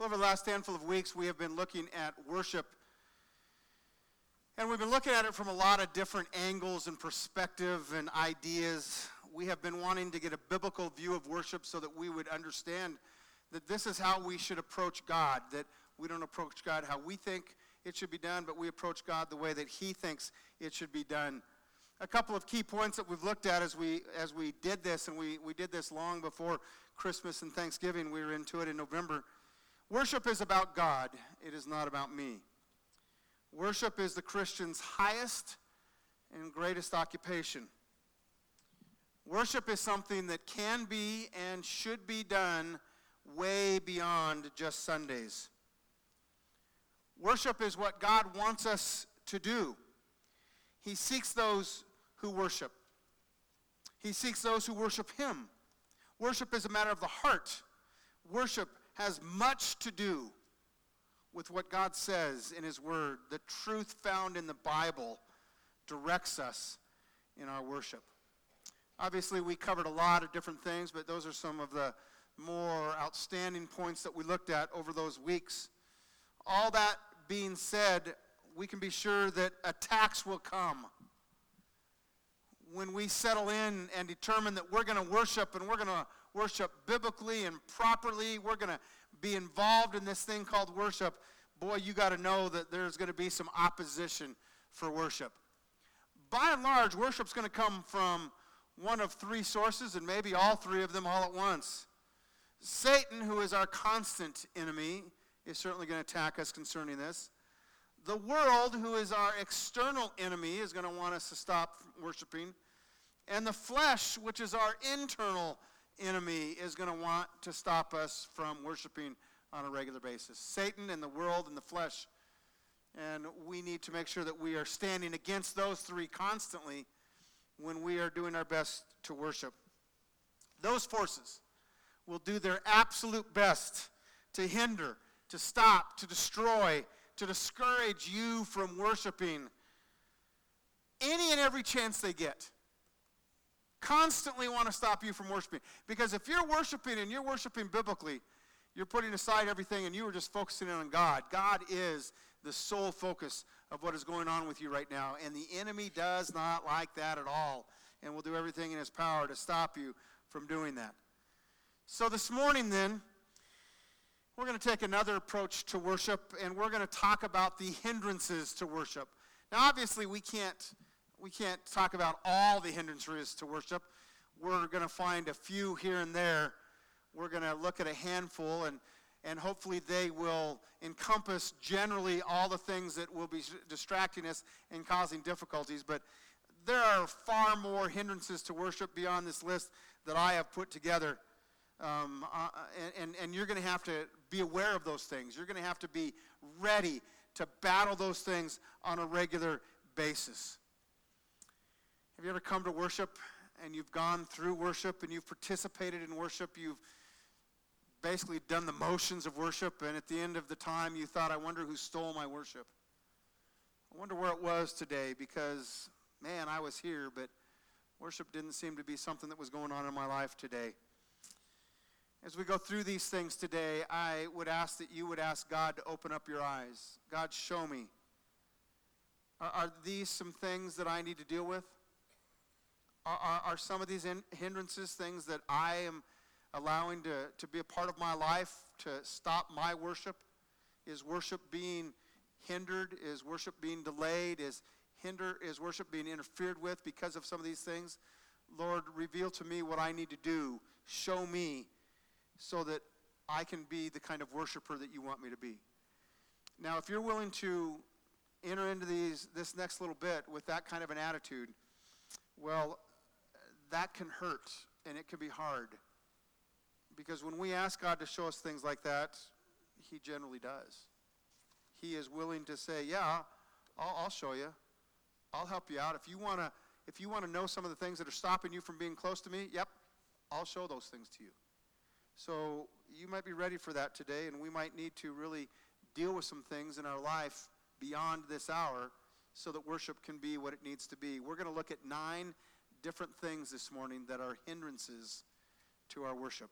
Over the last handful of weeks, we have been looking at worship. And we've been looking at it from a lot of different angles and perspective and ideas. We have been wanting to get a biblical view of worship so that we would understand that this is how we should approach God, that we don't approach God how we think it should be done, but we approach God the way that He thinks it should be done. A couple of key points that we've looked at as we as we did this, and we, we did this long before Christmas and Thanksgiving. We were into it in November. Worship is about God, it is not about me. Worship is the Christian's highest and greatest occupation. Worship is something that can be and should be done way beyond just Sundays. Worship is what God wants us to do. He seeks those who worship. He seeks those who worship Him. Worship is a matter of the heart. Worship has much to do with what God says in His Word. The truth found in the Bible directs us in our worship. Obviously, we covered a lot of different things, but those are some of the more outstanding points that we looked at over those weeks. All that being said, we can be sure that attacks will come. When we settle in and determine that we're going to worship and we're going to worship biblically and properly, we're going to be involved in this thing called worship, boy, you got to know that there's going to be some opposition for worship. By and large, worship's going to come from one of three sources, and maybe all three of them all at once. Satan, who is our constant enemy, is certainly going to attack us concerning this. The world, who is our external enemy, is going to want us to stop worshiping. And the flesh, which is our internal enemy, is going to want to stop us from worshiping on a regular basis. Satan and the world and the flesh. And we need to make sure that we are standing against those three constantly when we are doing our best to worship. Those forces will do their absolute best to hinder, to stop, to destroy, to discourage you from worshiping any and every chance they get. Constantly want to stop you from worshiping. Because if you're worshiping and you're worshiping biblically, you're putting aside everything and you are just focusing on God. God is the sole focus of what is going on with you right now. And the enemy does not like that at all and will do everything in his power to stop you from doing that. So this morning, then, we're going to take another approach to worship and we're going to talk about the hindrances to worship. Now, obviously, we can't, we can't talk about all the hindrances to worship. We're going to find a few here and there. We're going to look at a handful and and hopefully they will encompass generally all the things that will be distracting us and causing difficulties. But there are far more hindrances to worship beyond this list that I have put together. Um, uh, and, and you're going to have to be aware of those things. You're going to have to be ready to battle those things on a regular basis. Have you ever come to worship and you've gone through worship and you've participated in worship? You've basically done the motions of worship, and at the end of the time, you thought, I wonder who stole my worship. I wonder where it was today because, man, I was here, but worship didn't seem to be something that was going on in my life today. As we go through these things today, I would ask that you would ask God to open up your eyes. God, show me. Are, are these some things that I need to deal with? Are, are, are some of these in, hindrances things that I am allowing to, to be a part of my life to stop my worship? Is worship being hindered? Is worship being delayed? Is hinder is worship being interfered with because of some of these things? Lord, reveal to me what I need to do. Show me so that I can be the kind of worshiper that you want me to be. Now, if you're willing to enter into these this next little bit with that kind of an attitude, well, that can hurt and it can be hard. Because when we ask God to show us things like that, He generally does. He is willing to say, Yeah, I'll, I'll show you. I'll help you out. If you want to if you want to know some of the things that are stopping you from being close to me, yep, I'll show those things to you. So you might be ready for that today, and we might need to really deal with some things in our life beyond this hour so that worship can be what it needs to be. We're going to look at nine different things this morning that are hindrances to our worship.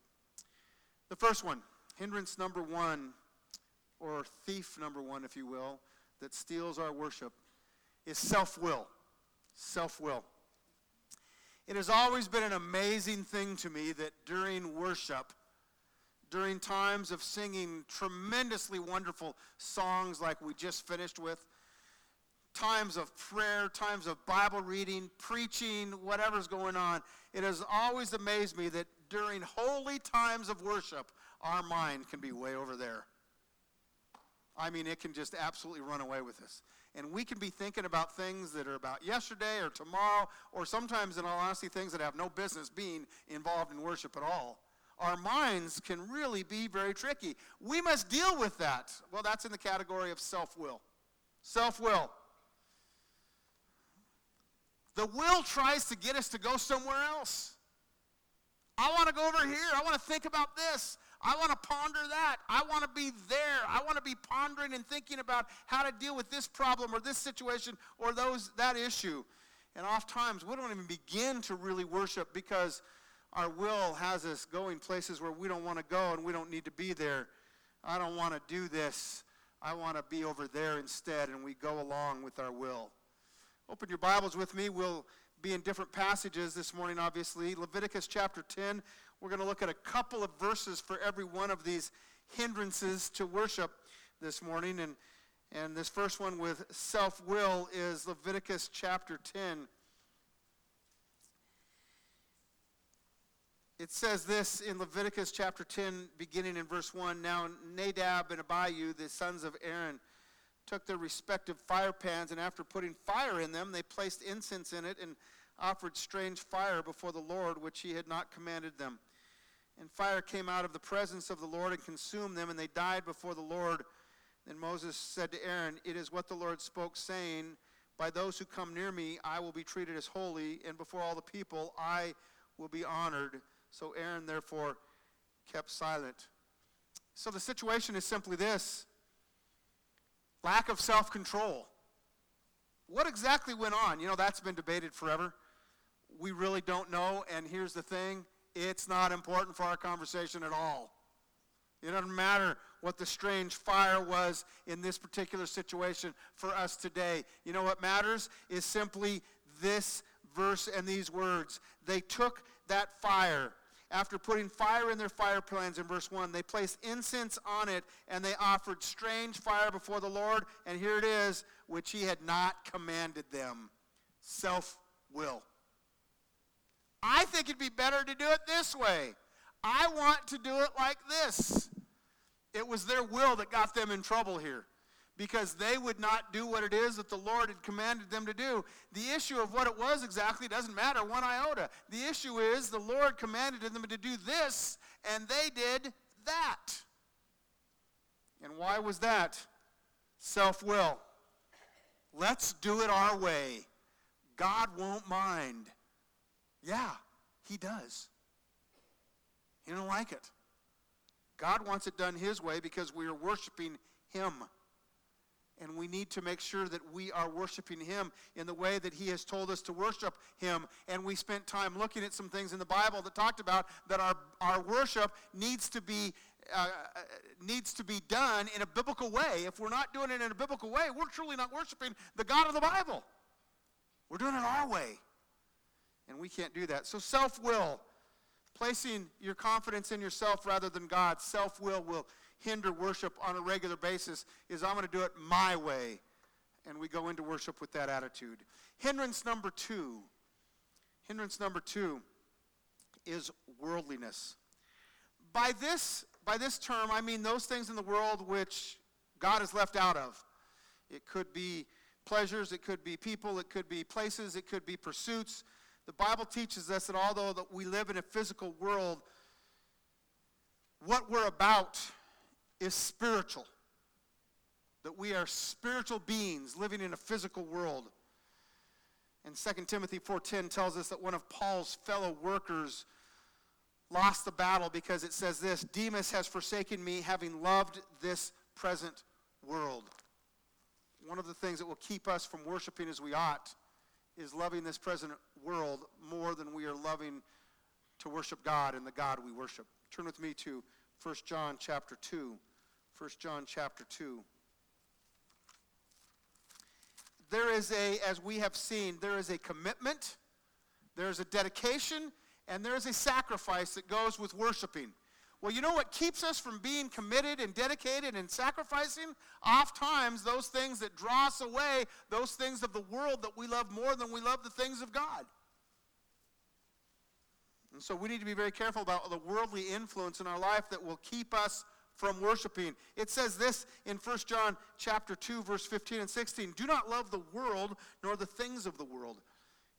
The first one, hindrance number one, or thief number one, if you will, that steals our worship is self will. Self will. It has always been an amazing thing to me that during worship, during times of singing tremendously wonderful songs like we just finished with, times of prayer, times of Bible reading, preaching, whatever's going on, it has always amazed me that during holy times of worship, our mind can be way over there. I mean, it can just absolutely run away with us. And we can be thinking about things that are about yesterday or tomorrow, or sometimes, in all honesty, things that have no business being involved in worship at all. Our minds can really be very tricky. We must deal with that. Well, that's in the category of self will. Self will. The will tries to get us to go somewhere else. I want to go over here. I want to think about this. I want to ponder that. I want to be there. I want to be pondering and thinking about how to deal with this problem or this situation or those that issue. And oftentimes we don't even begin to really worship because our will has us going places where we don't want to go and we don't need to be there. I don't want to do this. I want to be over there instead, and we go along with our will. Open your Bibles with me. We'll be in different passages this morning, obviously. Leviticus chapter 10. We're going to look at a couple of verses for every one of these hindrances to worship this morning. And, and this first one with self will is Leviticus chapter 10. It says this in Leviticus chapter 10, beginning in verse 1 Now Nadab and Abihu, the sons of Aaron, took their respective fire pans, and after putting fire in them, they placed incense in it and offered strange fire before the Lord, which he had not commanded them. And fire came out of the presence of the Lord and consumed them, and they died before the Lord. Then Moses said to Aaron, It is what the Lord spoke, saying, By those who come near me, I will be treated as holy, and before all the people, I will be honored. So Aaron, therefore, kept silent. So the situation is simply this lack of self control. What exactly went on? You know, that's been debated forever. We really don't know, and here's the thing it's not important for our conversation at all. It doesn't matter what the strange fire was in this particular situation for us today. You know what matters is simply this verse and these words. They took that fire. After putting fire in their fire pans in verse 1, they placed incense on it and they offered strange fire before the Lord. And here it is, which he had not commanded them self will. I think it'd be better to do it this way. I want to do it like this. It was their will that got them in trouble here because they would not do what it is that the Lord had commanded them to do. The issue of what it was exactly doesn't matter one iota. The issue is the Lord commanded them to do this, and they did that. And why was that? Self will. Let's do it our way. God won't mind. Yeah, he does. He don't like it. God wants it done his way because we are worshiping him. And we need to make sure that we are worshiping him in the way that he has told us to worship him. And we spent time looking at some things in the Bible that talked about that our, our worship needs to be uh, needs to be done in a biblical way. If we're not doing it in a biblical way, we're truly not worshiping the God of the Bible. We're doing it our way. And we can't do that. So, self will, placing your confidence in yourself rather than God, self will will hinder worship on a regular basis, is I'm going to do it my way. And we go into worship with that attitude. Hindrance number two. Hindrance number two is worldliness. By this, by this term, I mean those things in the world which God is left out of. It could be pleasures, it could be people, it could be places, it could be pursuits, the Bible teaches us that although that we live in a physical world, what we're about is spiritual. That we are spiritual beings living in a physical world. And 2 Timothy 4:10 tells us that one of Paul's fellow workers lost the battle because it says this, Demas has forsaken me having loved this present world. One of the things that will keep us from worshiping as we ought is loving this present world more than we are loving to worship God and the God we worship. Turn with me to 1 John chapter 2. 1 John chapter 2. There is a, as we have seen, there is a commitment, there is a dedication, and there is a sacrifice that goes with worshiping. Well, you know what keeps us from being committed and dedicated and sacrificing? Oft times, those things that draw us away, those things of the world that we love more than we love the things of God. And so we need to be very careful about the worldly influence in our life that will keep us from worshiping. It says this in 1 John chapter 2 verse 15 and 16, "Do not love the world nor the things of the world.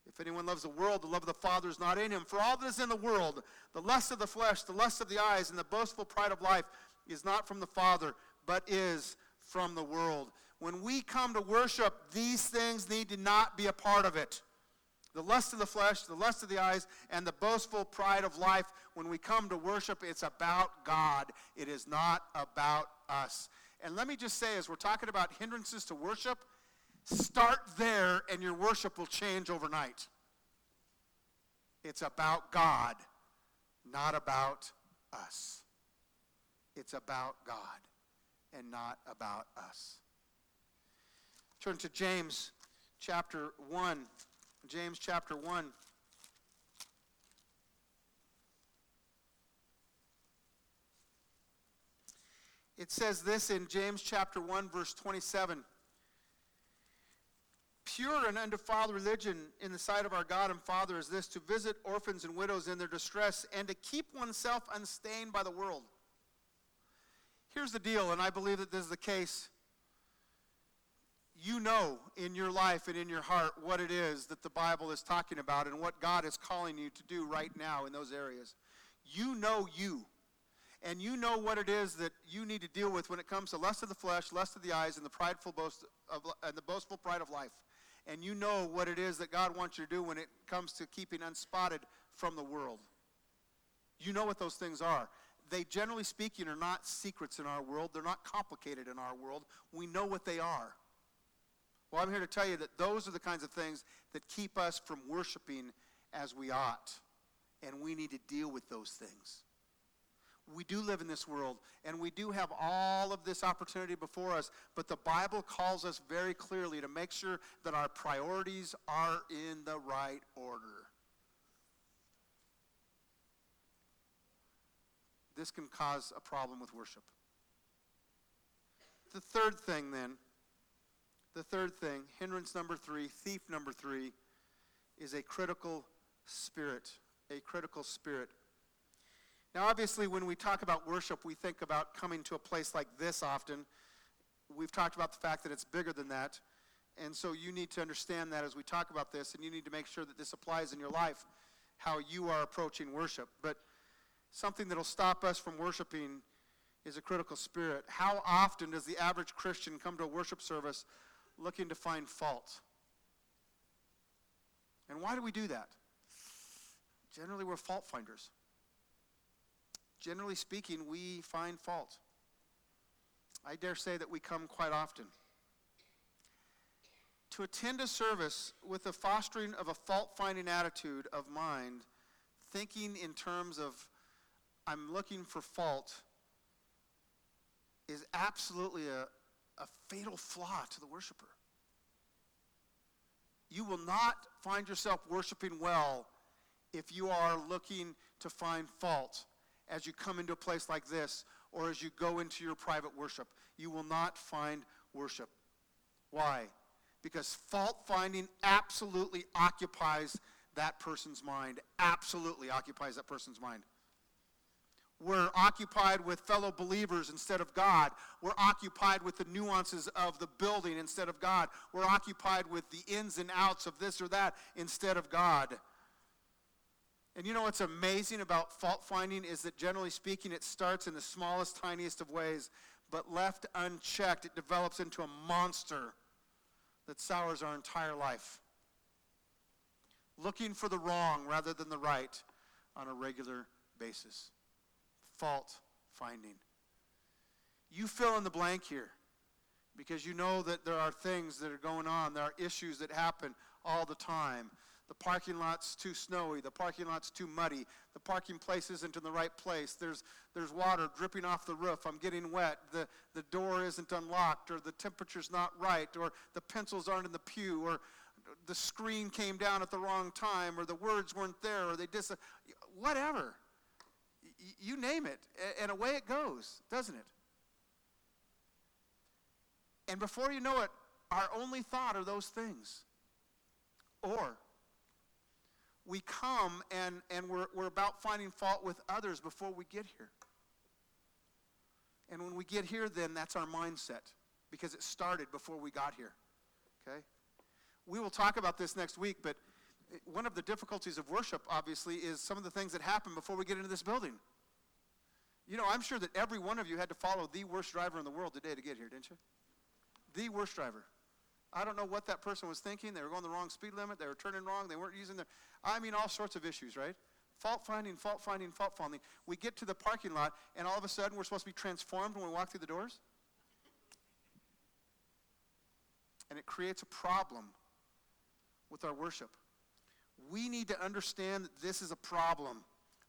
If anyone loves the world, the love of the Father is not in him. For all that is in the world, the lust of the flesh, the lust of the eyes, and the boastful pride of life is not from the Father, but is from the world." When we come to worship, these things need to not be a part of it the lust of the flesh, the lust of the eyes, and the boastful pride of life. When we come to worship, it's about God. It is not about us. And let me just say, as we're talking about hindrances to worship, start there and your worship will change overnight. It's about God, not about us. It's about God and not about us. Turn to James chapter 1. James chapter 1. It says this in James chapter 1, verse 27. Pure and undefiled religion in the sight of our God and Father is this to visit orphans and widows in their distress and to keep oneself unstained by the world. Here's the deal, and I believe that this is the case you know in your life and in your heart what it is that the Bible is talking about and what God is calling you to do right now in those areas. You know you. And you know what it is that you need to deal with when it comes to lust of the flesh, lust of the eyes, and the prideful boast of, and the boastful pride of life. And you know what it is that God wants you to do when it comes to keeping unspotted from the world. You know what those things are. They, generally speaking, are not secrets in our world. They're not complicated in our world. We know what they are. Well, I'm here to tell you that those are the kinds of things that keep us from worshiping as we ought. And we need to deal with those things. We do live in this world, and we do have all of this opportunity before us, but the Bible calls us very clearly to make sure that our priorities are in the right order. This can cause a problem with worship. The third thing, then, the third thing, hindrance number three, thief number three, is a critical spirit. A critical spirit. Now, obviously, when we talk about worship, we think about coming to a place like this often. We've talked about the fact that it's bigger than that. And so you need to understand that as we talk about this, and you need to make sure that this applies in your life, how you are approaching worship. But something that'll stop us from worshiping is a critical spirit. How often does the average Christian come to a worship service looking to find fault. And why do we do that? Generally, we're fault finders. Generally speaking, we find fault. I dare say that we come quite often. To attend a service with the fostering of a fault finding attitude of mind, thinking in terms of, I'm looking for fault, is absolutely a, a fatal flaw to the worshiper. You will not find yourself worshiping well if you are looking to find fault as you come into a place like this or as you go into your private worship. You will not find worship. Why? Because fault finding absolutely occupies that person's mind. Absolutely occupies that person's mind. We're occupied with fellow believers instead of God. We're occupied with the nuances of the building instead of God. We're occupied with the ins and outs of this or that instead of God. And you know what's amazing about fault finding is that generally speaking, it starts in the smallest, tiniest of ways, but left unchecked, it develops into a monster that sours our entire life. Looking for the wrong rather than the right on a regular basis fault finding. You fill in the blank here because you know that there are things that are going on, there are issues that happen all the time. The parking lot's too snowy. The parking lot's too muddy. The parking place isn't in the right place. There's, there's water dripping off the roof. I'm getting wet. The, the door isn't unlocked, or the temperature's not right, or the pencils aren't in the pew, or the screen came down at the wrong time, or the words weren't there, or they dis. Whatever. You name it. And away it goes, doesn't it? And before you know it, our only thought are those things. Or we come and, and we're, we're about finding fault with others before we get here. And when we get here, then that's our mindset because it started before we got here. Okay? We will talk about this next week, but one of the difficulties of worship, obviously, is some of the things that happen before we get into this building. You know, I'm sure that every one of you had to follow the worst driver in the world today to get here, didn't you? The worst driver. I don't know what that person was thinking. They were going the wrong speed limit. They were turning wrong. They weren't using their. I mean, all sorts of issues, right? Fault finding, fault finding, fault finding. We get to the parking lot, and all of a sudden, we're supposed to be transformed when we walk through the doors. And it creates a problem with our worship. We need to understand that this is a problem.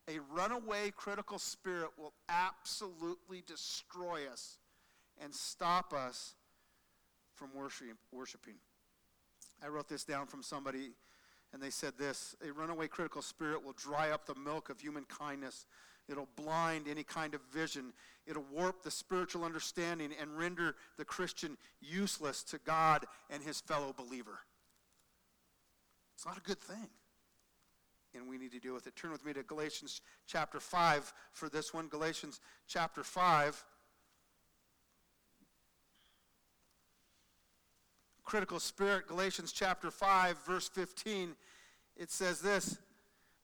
A runaway critical spirit will absolutely destroy us and stop us from worshiping. I wrote this down from somebody, and they said this A runaway critical spirit will dry up the milk of human kindness. It'll blind any kind of vision. It'll warp the spiritual understanding and render the Christian useless to God and his fellow believer. It's not a good thing. And we need to deal with it. Turn with me to Galatians chapter 5 for this one. Galatians chapter 5. critical spirit, Galatians chapter 5, verse 15, it says this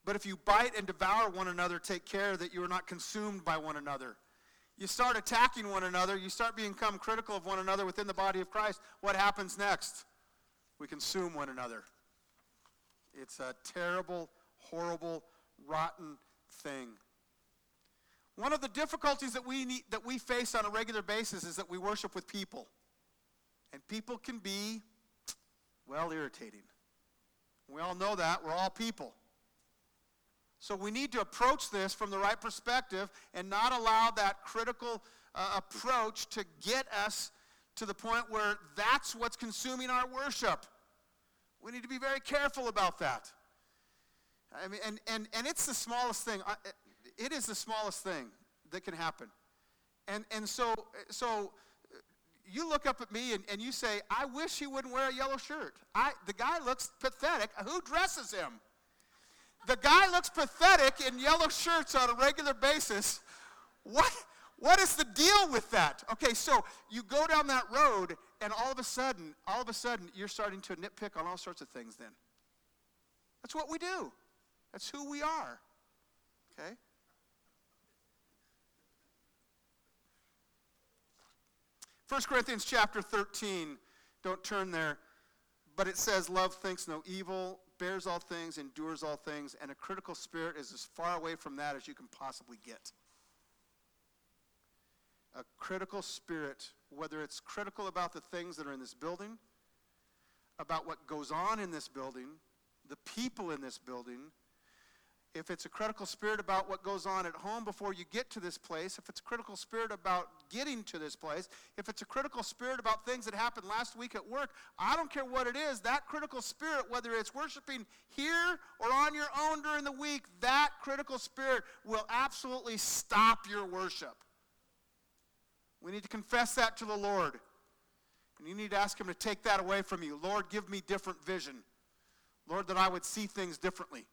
But if you bite and devour one another, take care that you are not consumed by one another. You start attacking one another, you start becoming critical of one another within the body of Christ. What happens next? We consume one another. It's a terrible, horrible, rotten thing. One of the difficulties that we, need, that we face on a regular basis is that we worship with people. And people can be, well, irritating. We all know that. We're all people. So we need to approach this from the right perspective and not allow that critical uh, approach to get us to the point where that's what's consuming our worship. We need to be very careful about that. I mean, and, and, and it's the smallest thing. It is the smallest thing that can happen. And, and so, so you look up at me and, and you say, I wish he wouldn't wear a yellow shirt. I, the guy looks pathetic. Who dresses him? The guy looks pathetic in yellow shirts on a regular basis. What, what is the deal with that? Okay, so you go down that road, and all of a sudden, all of a sudden, you're starting to nitpick on all sorts of things then. That's what we do. That's who we are. Okay? 1 Corinthians chapter 13, don't turn there, but it says, Love thinks no evil, bears all things, endures all things, and a critical spirit is as far away from that as you can possibly get. A critical spirit, whether it's critical about the things that are in this building, about what goes on in this building, the people in this building, if it's a critical spirit about what goes on at home before you get to this place, if it's a critical spirit about getting to this place, if it's a critical spirit about things that happened last week at work, I don't care what it is, that critical spirit, whether it's worshiping here or on your own during the week, that critical spirit will absolutely stop your worship. We need to confess that to the Lord. And you need to ask Him to take that away from you. Lord, give me different vision. Lord, that I would see things differently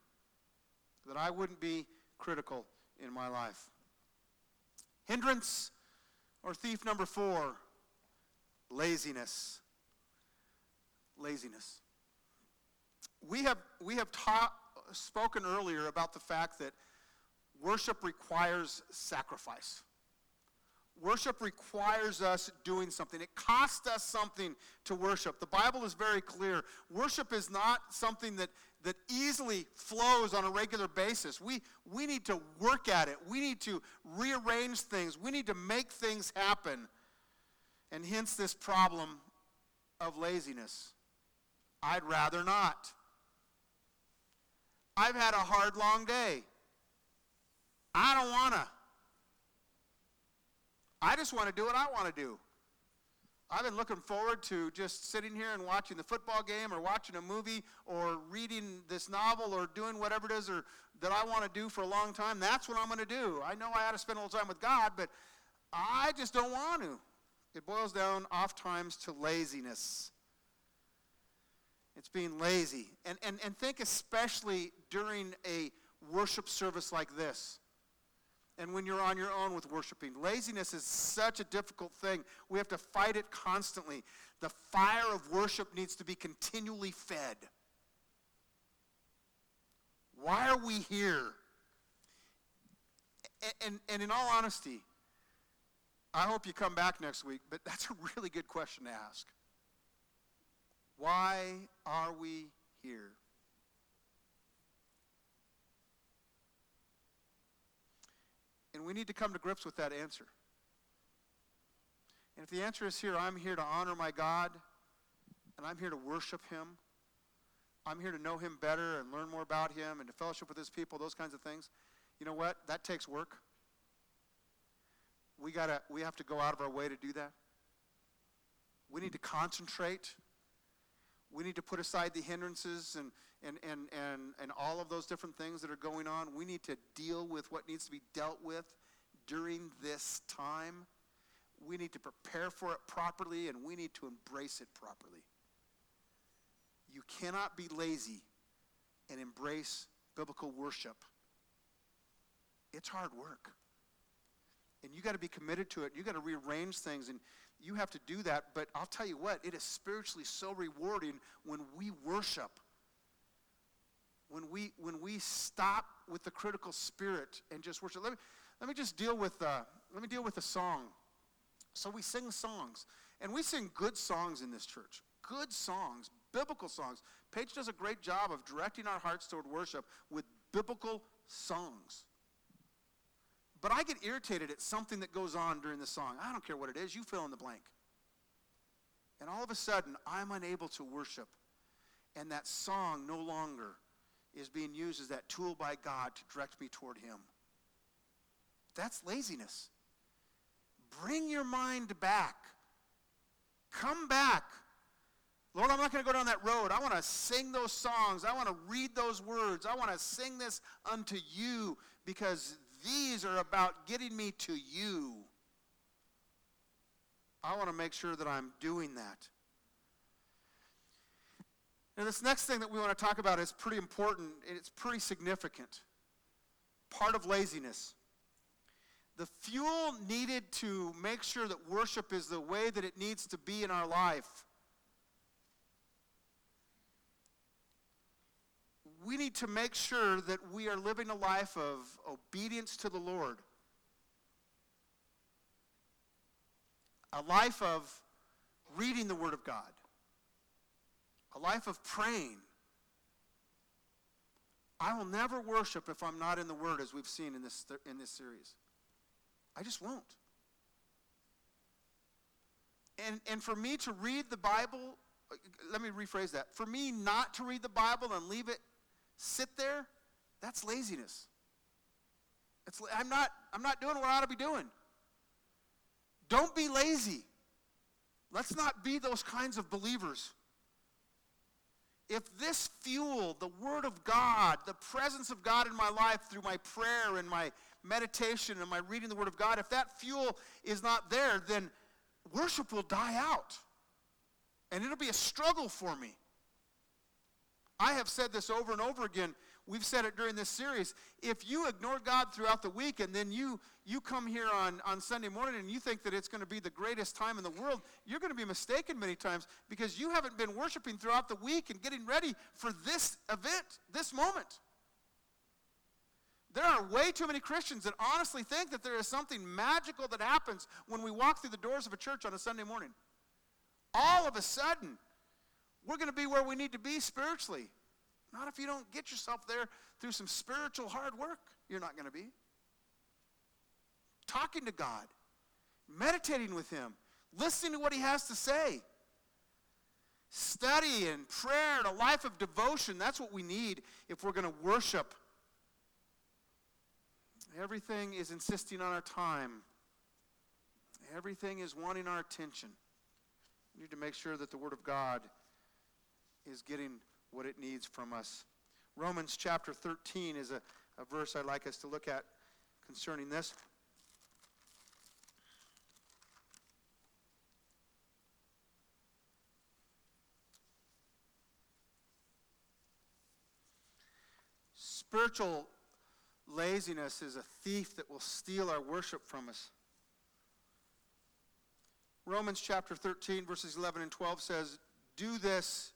that I wouldn't be critical in my life. Hindrance or thief number four laziness. Laziness. We have, we have taught, spoken earlier about the fact that worship requires sacrifice. Worship requires us doing something. It costs us something to worship. The Bible is very clear. Worship is not something that, that easily flows on a regular basis. We, we need to work at it. We need to rearrange things. We need to make things happen. And hence this problem of laziness. I'd rather not. I've had a hard, long day. I don't want to. I just want to do what I want to do. I've been looking forward to just sitting here and watching the football game or watching a movie or reading this novel or doing whatever it is or that I want to do for a long time. That's what I'm going to do. I know I ought to spend a little time with God, but I just don't want to. It boils down oftentimes to laziness. It's being lazy. And, and, and think especially during a worship service like this and when you're on your own with worshiping. Laziness is such a difficult thing. We have to fight it constantly. The fire of worship needs to be continually fed. Why are we here? And, and, in all honesty, I hope you come back next week, but that's a really good question to ask. Why are we here? And we need to come to grips with that answer. And if the answer is here, I'm here to honor my God, and I'm here to worship Him, I'm here to know Him better and learn more about Him and to fellowship with His people, those kinds of things, you know what? That takes work. We, gotta, we have to go out of our way to do that. We need to concentrate. We need to put aside the hindrances and, and, and, and, and all of those different things that are going on. We need to deal with what needs to be dealt with during this time. We need to prepare for it properly and we need to embrace it properly. You cannot be lazy and embrace biblical worship. It's hard work. And you got to be committed to it. You got to rearrange things and you have to do that. But I'll tell you what, it is spiritually so rewarding when we worship when we when we stop with the critical spirit and just worship. Let me let me just deal with uh, let me deal with a song. So we sing songs, and we sing good songs in this church. Good songs, biblical songs. Paige does a great job of directing our hearts toward worship with biblical songs. But I get irritated at something that goes on during the song. I don't care what it is, you fill in the blank. And all of a sudden, I'm unable to worship. And that song no longer is being used as that tool by God to direct me toward Him. That's laziness. Bring your mind back. Come back. Lord, I'm not going to go down that road. I want to sing those songs. I want to read those words. I want to sing this unto you because these are about getting me to you. I want to make sure that I'm doing that. Now, this next thing that we want to talk about is pretty important and it's pretty significant. Part of laziness. The fuel needed to make sure that worship is the way that it needs to be in our life. We need to make sure that we are living a life of obedience to the Lord. A life of reading the Word of God a life of praying. I will never worship if I'm not in the Word, as we've seen in this, in this series. I just won't. And, and for me to read the Bible, uh, let me rephrase that. For me not to read the Bible and leave it sit there, that's laziness. It's, I'm, not, I'm not doing what I ought to be doing. Don't be lazy. Let's not be those kinds of believers if this fuel, the Word of God, the presence of God in my life through my prayer and my meditation and my reading the Word of God, if that fuel is not there, then worship will die out. And it'll be a struggle for me. I have said this over and over again We've said it during this series. If you ignore God throughout the week and then you, you come here on, on Sunday morning and you think that it's going to be the greatest time in the world, you're going to be mistaken many times because you haven't been worshiping throughout the week and getting ready for this event, this moment. There are way too many Christians that honestly think that there is something magical that happens when we walk through the doors of a church on a Sunday morning. All of a sudden, we're going to be where we need to be spiritually. Not if you don't get yourself there through some spiritual hard work. You're not going to be. Talking to God, meditating with Him, listening to what He has to say, study and prayer and a life of devotion. That's what we need if we're going to worship. Everything is insisting on our time. Everything is wanting our attention. We need to make sure that the Word of God is getting what it needs from us. Romans chapter 13 is a, a verse I'd like us to look at concerning this. Spiritual laziness is a thief that will steal our worship from us. Romans chapter 13, verses 11 and 12 says, Do this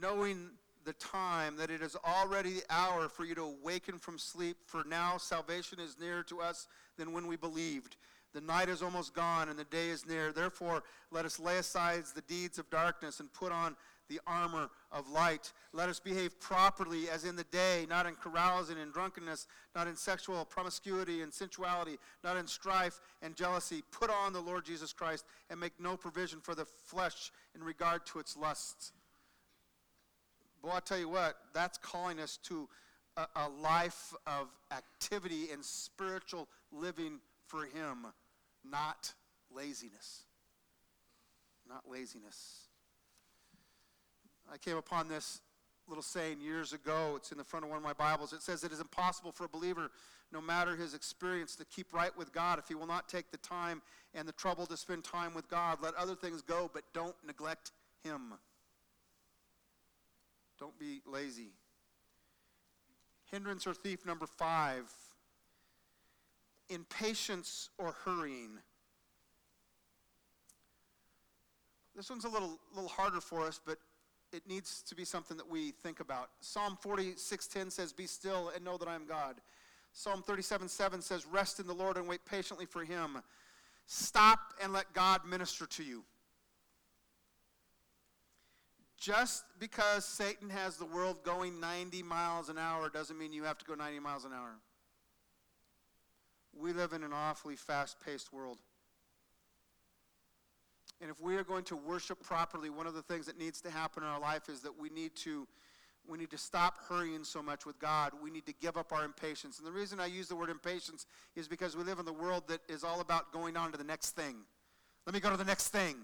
knowing the time that it is already the hour for you to awaken from sleep, for now salvation is nearer to us than when we believed. The night is almost gone and the day is near. Therefore, let us lay aside the deeds of darkness and put on the armor of light. Let us behave properly as in the day, not in carousing and drunkenness, not in sexual promiscuity and sensuality, not in strife and jealousy. Put on the Lord Jesus Christ and make no provision for the flesh in regard to its lusts. Boy, I tell you what, that's calling us to a, a life of activity and spiritual living for Him, not laziness. Not laziness. I came upon this little saying years ago. It's in the front of one of my Bibles. It says, It is impossible for a believer, no matter his experience, to keep right with God if he will not take the time and the trouble to spend time with God. Let other things go, but don't neglect Him. Don't be lazy. Hindrance or thief number five impatience or hurrying. This one's a little, little harder for us, but it needs to be something that we think about. Psalm 46:10 says, "Be still and know that I am God." Psalm 37:7 says, "Rest in the Lord and wait patiently for him." Stop and let God minister to you. Just because Satan has the world going 90 miles an hour doesn't mean you have to go 90 miles an hour. We live in an awfully fast paced world. And if we are going to worship properly, one of the things that needs to happen in our life is that we need to we need to stop hurrying so much with God. We need to give up our impatience. And the reason I use the word impatience is because we live in the world that is all about going on to the next thing. Let me go to the next thing.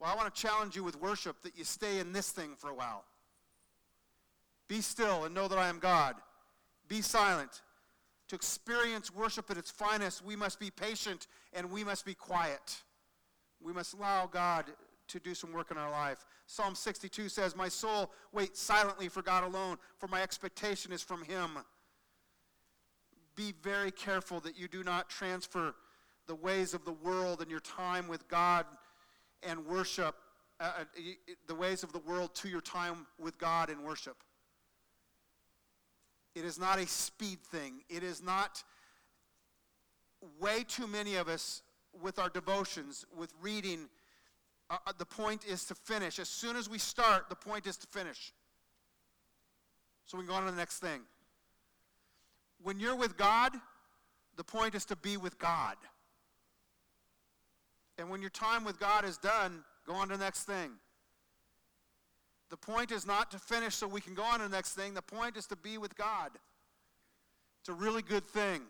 Well, I want to challenge you with worship that you stay in this thing for a while. Be still and know that I am God. Be silent. To experience worship at its finest, we must be patient and we must be quiet. We must allow God to do some work in our life. Psalm 62 says, My soul waits silently for God alone, for my expectation is from Him. Be very careful that you do not transfer the ways of the world and your time with God and worship, uh, uh the ways of the world to your time with God in worship. It is not a speed thing. It is not way too many of us with our devotions, with reading, uh, uh, the point is to finish. As soon as we start, the point is to finish. So we can go on to the next thing. When you're with God, the point is to be with God. And when your time with God is done, go on to the next thing. The point is not to finish so we can go on to the next thing. The point is to be with God. It's a really good thing.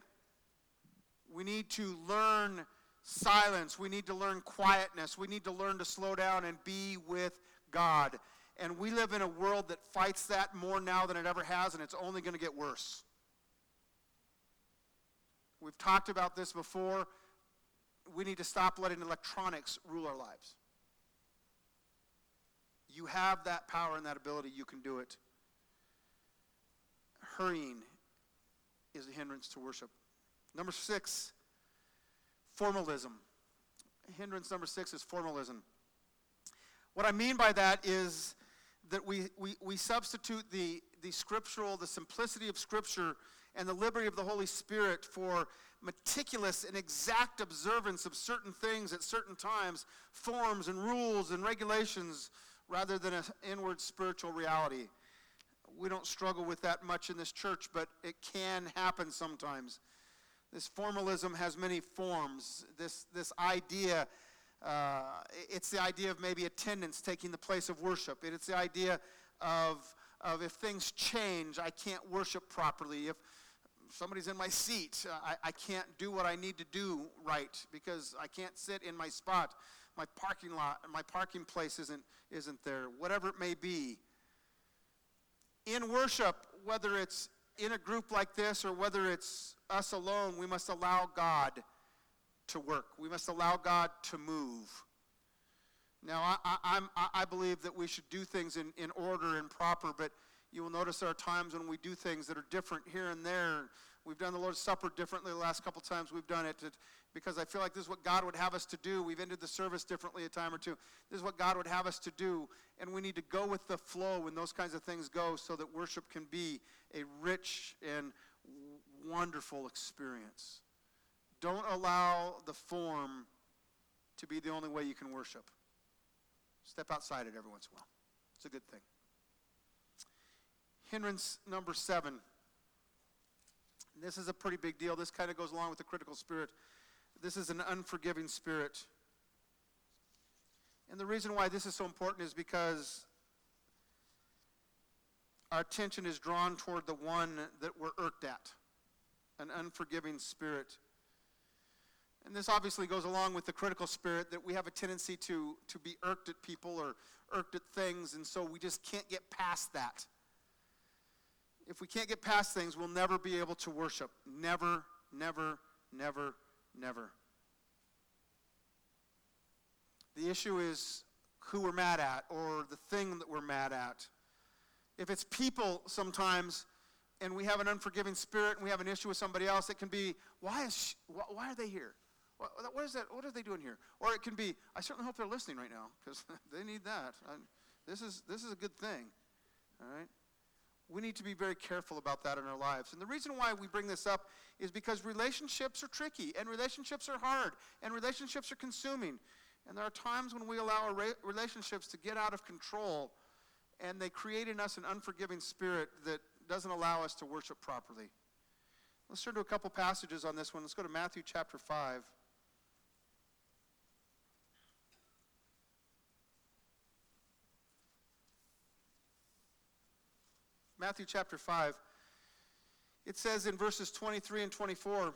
We need to learn silence. We need to learn quietness. We need to learn to slow down and be with God. And we live in a world that fights that more now than it ever has, and it's only going to get worse. We've talked about this before. We need to stop letting electronics rule our lives. You have that power and that ability, you can do it. Hurrying is a hindrance to worship. Number six, formalism. Hindrance number six is formalism. What I mean by that is that we, we, we substitute the, the scriptural, the simplicity of Scripture and the liberty of the Holy Spirit for meticulous and exact observance of certain things at certain times, forms and rules and regulations, rather than an inward spiritual reality. We don't struggle with that much in this church, but it can happen sometimes. This formalism has many forms. This, this idea uh, it's the idea of maybe attendance taking the place of worship. It's the idea of, of if things change, I can't worship properly. If somebody's in my seat, uh, I, I can't do what I need to do right because I can't sit in my spot. My parking lot, my parking place isn't, isn't there. Whatever it may be. In worship, whether it's in a group like this or whether it's us alone, we must allow God to work. We must allow God to move. Now, I, I, I believe that we should do things in, in order and proper, but you will notice there are times when we do things that are different here and there. We've done the Lord's Supper differently the last couple times we've done it because I feel like this is what God would have us to do. We've ended the service differently a time or two. This is what God would have us to do, and we need to go with the flow when those kinds of things go so that worship can be a rich and wonderful experience. Don't allow the form to be the only way you can worship. Step outside it every once in a while. It's a good thing. Hindrance number seven. This is a pretty big deal. This kind of goes along with the critical spirit. This is an unforgiving spirit. And the reason why this is so important is because our attention is drawn toward the one that we're irked at an unforgiving spirit. And this obviously goes along with the critical spirit that we have a tendency to, to be irked at people or irked at things, and so we just can't get past that. If we can't get past things, we'll never be able to worship. Never, never, never, never. The issue is who we're mad at or the thing that we're mad at. If it's people sometimes, and we have an unforgiving spirit and we have an issue with somebody else, it can be, why, is she, why are they here? What, what is that? What are they doing here? Or it can be, I certainly hope they're listening right now because they need that. I, this is this is a good thing. All right. We need to be very careful about that in our lives. And the reason why we bring this up is because relationships are tricky and relationships are hard and relationships are consuming. And there are times when we allow our relationships to get out of control and they create in us an unforgiving spirit that doesn't allow us to worship properly. Let's turn to a couple passages on this one. Let's go to Matthew chapter 5. Matthew chapter 5. It says in verses 23 and 24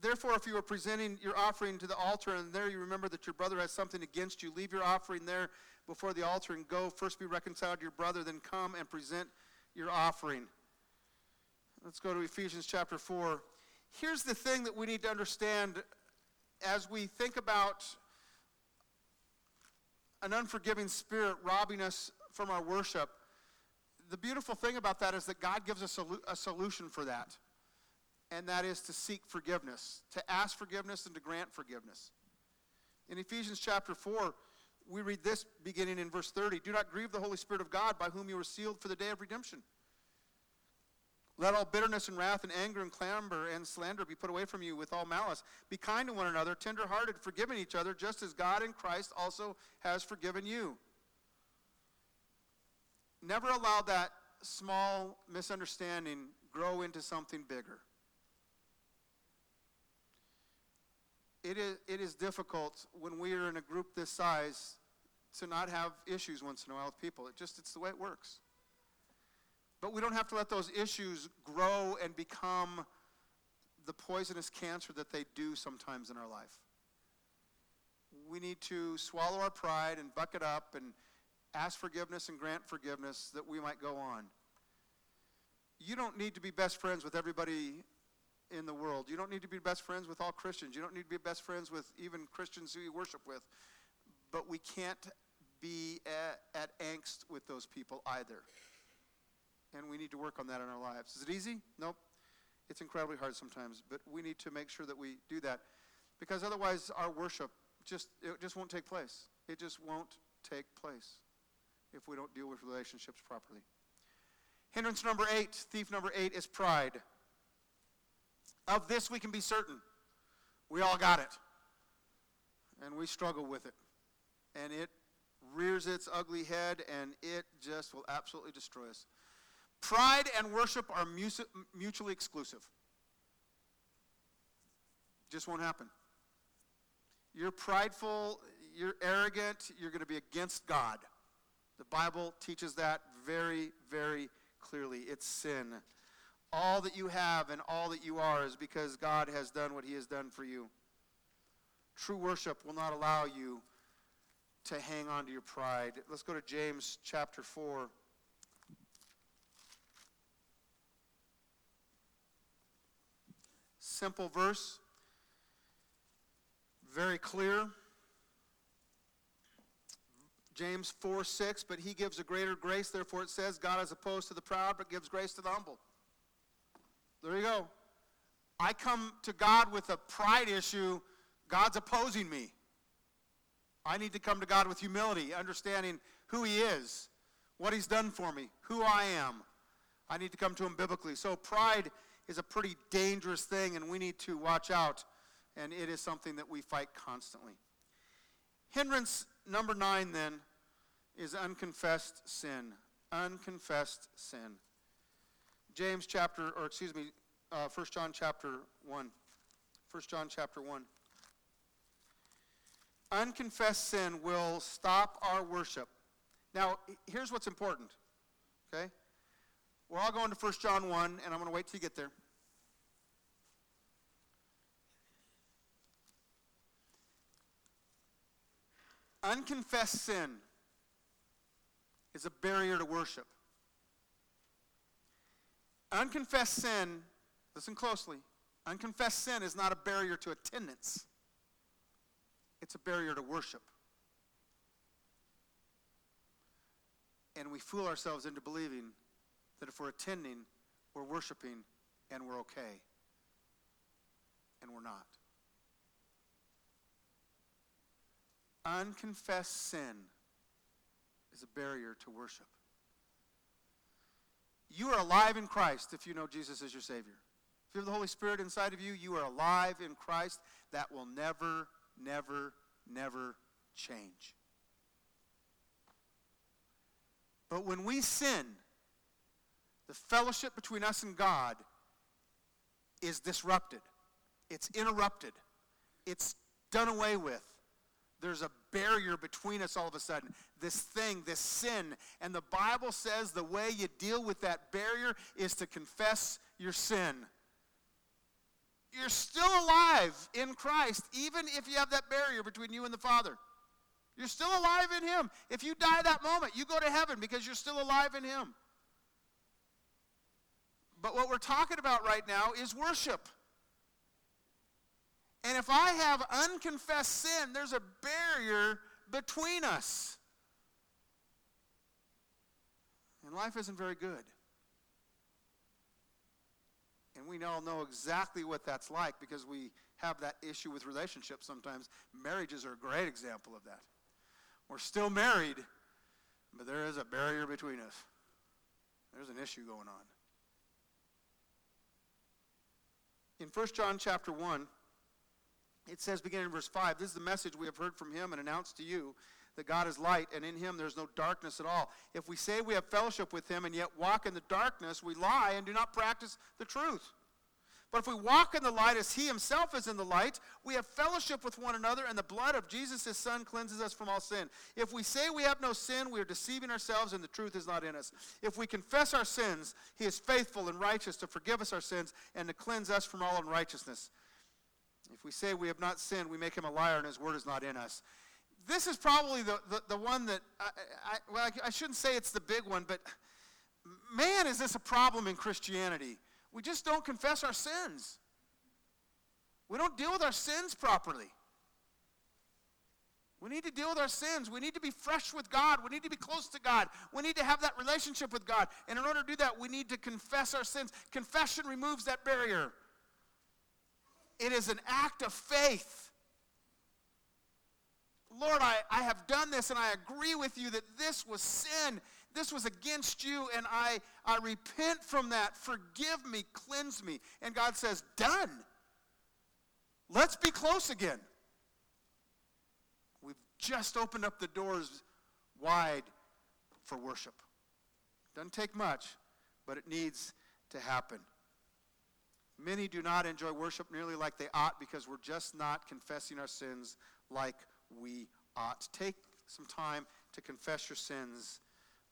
Therefore, if you are presenting your offering to the altar and there you remember that your brother has something against you, leave your offering there before the altar and go. First be reconciled to your brother, then come and present your offering. Let's go to Ephesians chapter 4. Here's the thing that we need to understand as we think about an unforgiving spirit robbing us from our worship the beautiful thing about that is that God gives us a, a solution for that, and that is to seek forgiveness, to ask forgiveness, and to grant forgiveness. In Ephesians chapter 4, we read this beginning in verse 30 Do not grieve the Holy Spirit of God, by whom you were sealed for the day of redemption. Let all bitterness and wrath and anger and clamor and slander be put away from you with all malice. Be kind to one another, tenderhearted, forgiving each other, just as God in Christ also has forgiven you never allow that small misunderstanding grow into something bigger. It is, it is difficult when we are in a group this size to not have issues once in a while with people. It just, it's the way it works. But we don't have to let those issues grow and become the poisonous cancer that they do sometimes in our life. We need to swallow our pride and buck it up and ask forgiveness and grant forgiveness that we might go on. You don't need to be best friends with everybody in the world. You don't need to be best friends with all Christians. You don't need to be best friends with even Christians who you worship with. But we can't be at, at angst with those people either. And we need to work on that in our lives. Is it easy? Nope. It's incredibly hard sometimes, but we need to make sure that we do that because otherwise our worship just it just won't take place. It just won't take place if we don't deal with relationships properly. Hindrance number eight, thief number eight, is pride. Of this we can be certain. We all got it. And we struggle with it. And it rears its ugly head and it just will absolutely destroy us. Pride and worship are mutually exclusive. Just won't happen. You're prideful, you're arrogant, you're going to be against God. The Bible teaches that very, very clearly. It's sin. All that you have and all that you are is because God has done what he has done for you. True worship will not allow you to hang on to your pride. Let's go to James chapter 4. Simple verse, very clear. James 4 6, but he gives a greater grace. Therefore, it says, God is opposed to the proud, but gives grace to the humble. There you go. I come to God with a pride issue, God's opposing me. I need to come to God with humility, understanding who He is, what He's done for me, who I am. I need to come to Him biblically. So, pride is a pretty dangerous thing, and we need to watch out, and it is something that we fight constantly. Hindrance number nine, then, is unconfessed sin. Unconfessed sin. James chapter, or excuse me, uh, 1 John chapter 1. 1 John chapter 1. Unconfessed sin will stop our worship. Now, here's what's important, okay? We're all going to 1 John 1, and I'm going to wait till you get there. Unconfessed sin is a barrier to worship. Unconfessed sin, listen closely, unconfessed sin is not a barrier to attendance, it's a barrier to worship. And we fool ourselves into believing that if we're attending, we're worshiping, and we're okay. And we're not. Unconfessed sin is a barrier to worship. You are alive in Christ if you know Jesus as your Savior. If you have the Holy Spirit inside of you, you are alive in Christ. That will never, never, never change. But when we sin, the fellowship between us and God is disrupted. It's interrupted. It's done away with. There's a barrier between us all of a sudden. This thing, this sin. And the Bible says the way you deal with that barrier is to confess your sin. You're still alive in Christ, even if you have that barrier between you and the Father. You're still alive in Him. If you die that moment, you go to heaven because you're still alive in Him. But what we're talking about right now is worship. And if I have unconfessed sin, there's a barrier between us. And life isn't very good. And we all know exactly what that's like because we have that issue with relationships sometimes. Marriages are a great example of that. We're still married, but there is a barrier between us. There's an issue going on. In 1 John chapter 1, it says, beginning in verse 5, this is the message we have heard from him and announced to you that God is light, and in him there's no darkness at all. If we say we have fellowship with him and yet walk in the darkness, we lie and do not practice the truth. But if we walk in the light as he himself is in the light, we have fellowship with one another, and the blood of Jesus, his son, cleanses us from all sin. If we say we have no sin, we are deceiving ourselves, and the truth is not in us. If we confess our sins, he is faithful and righteous to forgive us our sins and to cleanse us from all unrighteousness. If we say we have not sinned, we make him a liar, and his word is not in us this is probably the, the, the one that, I, I, well, I shouldn't say it's the big one, but man, is this a problem in Christianity. We just don't confess our sins. We don't deal with our sins properly. We need to deal with our sins. We need to be fresh with God. We need to be close to God. We need to have that relationship with God. And in order to do that, we need to confess our sins. Confession removes that barrier. It is an act of faith. Lord, I, I have done this and I agree with you that this was sin. This was against you, and I, I repent from that. Forgive me, cleanse me. And God says, Done. Let's be close again. We've just opened up the doors wide for worship. Doesn't take much, but it needs to happen. Many do not enjoy worship nearly like they ought because we're just not confessing our sins like we ought. Take some time to confess your sins.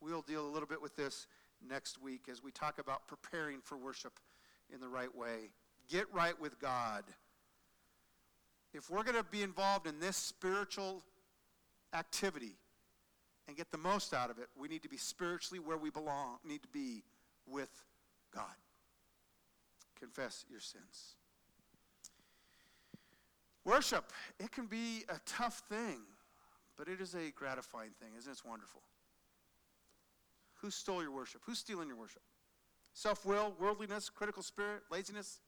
We'll deal a little bit with this next week as we talk about preparing for worship in the right way. Get right with God. If we're going to be involved in this spiritual activity and get the most out of it, we need to be spiritually where we belong, need to be with God. Confess your sins. Worship, it can be a tough thing, but it is a gratifying thing, isn't it? It's wonderful. Who stole your worship? Who's stealing your worship? Self will, worldliness, critical spirit, laziness,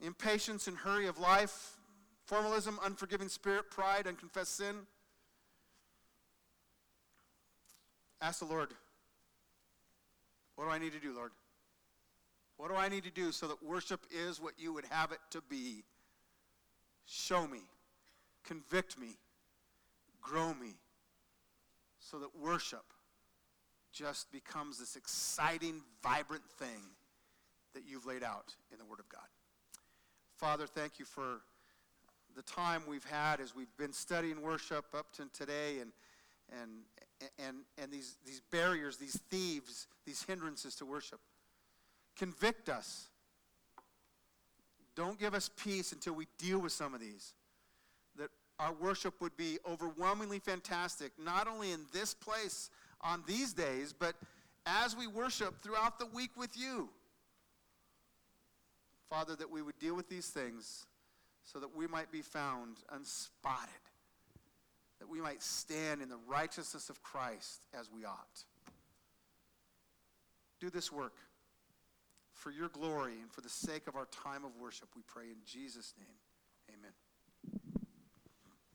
impatience and hurry of life, formalism, unforgiving spirit, pride, unconfessed sin. Ask the Lord, what do I need to do, Lord? What do I need to do so that worship is what you would have it to be? Show me, convict me, grow me, so that worship just becomes this exciting, vibrant thing that you've laid out in the Word of God. Father, thank you for the time we've had as we've been studying worship up to today and, and, and, and these, these barriers, these thieves, these hindrances to worship. Convict us. Don't give us peace until we deal with some of these. That our worship would be overwhelmingly fantastic, not only in this place on these days, but as we worship throughout the week with you. Father, that we would deal with these things so that we might be found unspotted, that we might stand in the righteousness of Christ as we ought. Do this work for your glory and for the sake of our time of worship, we pray in Jesus' name.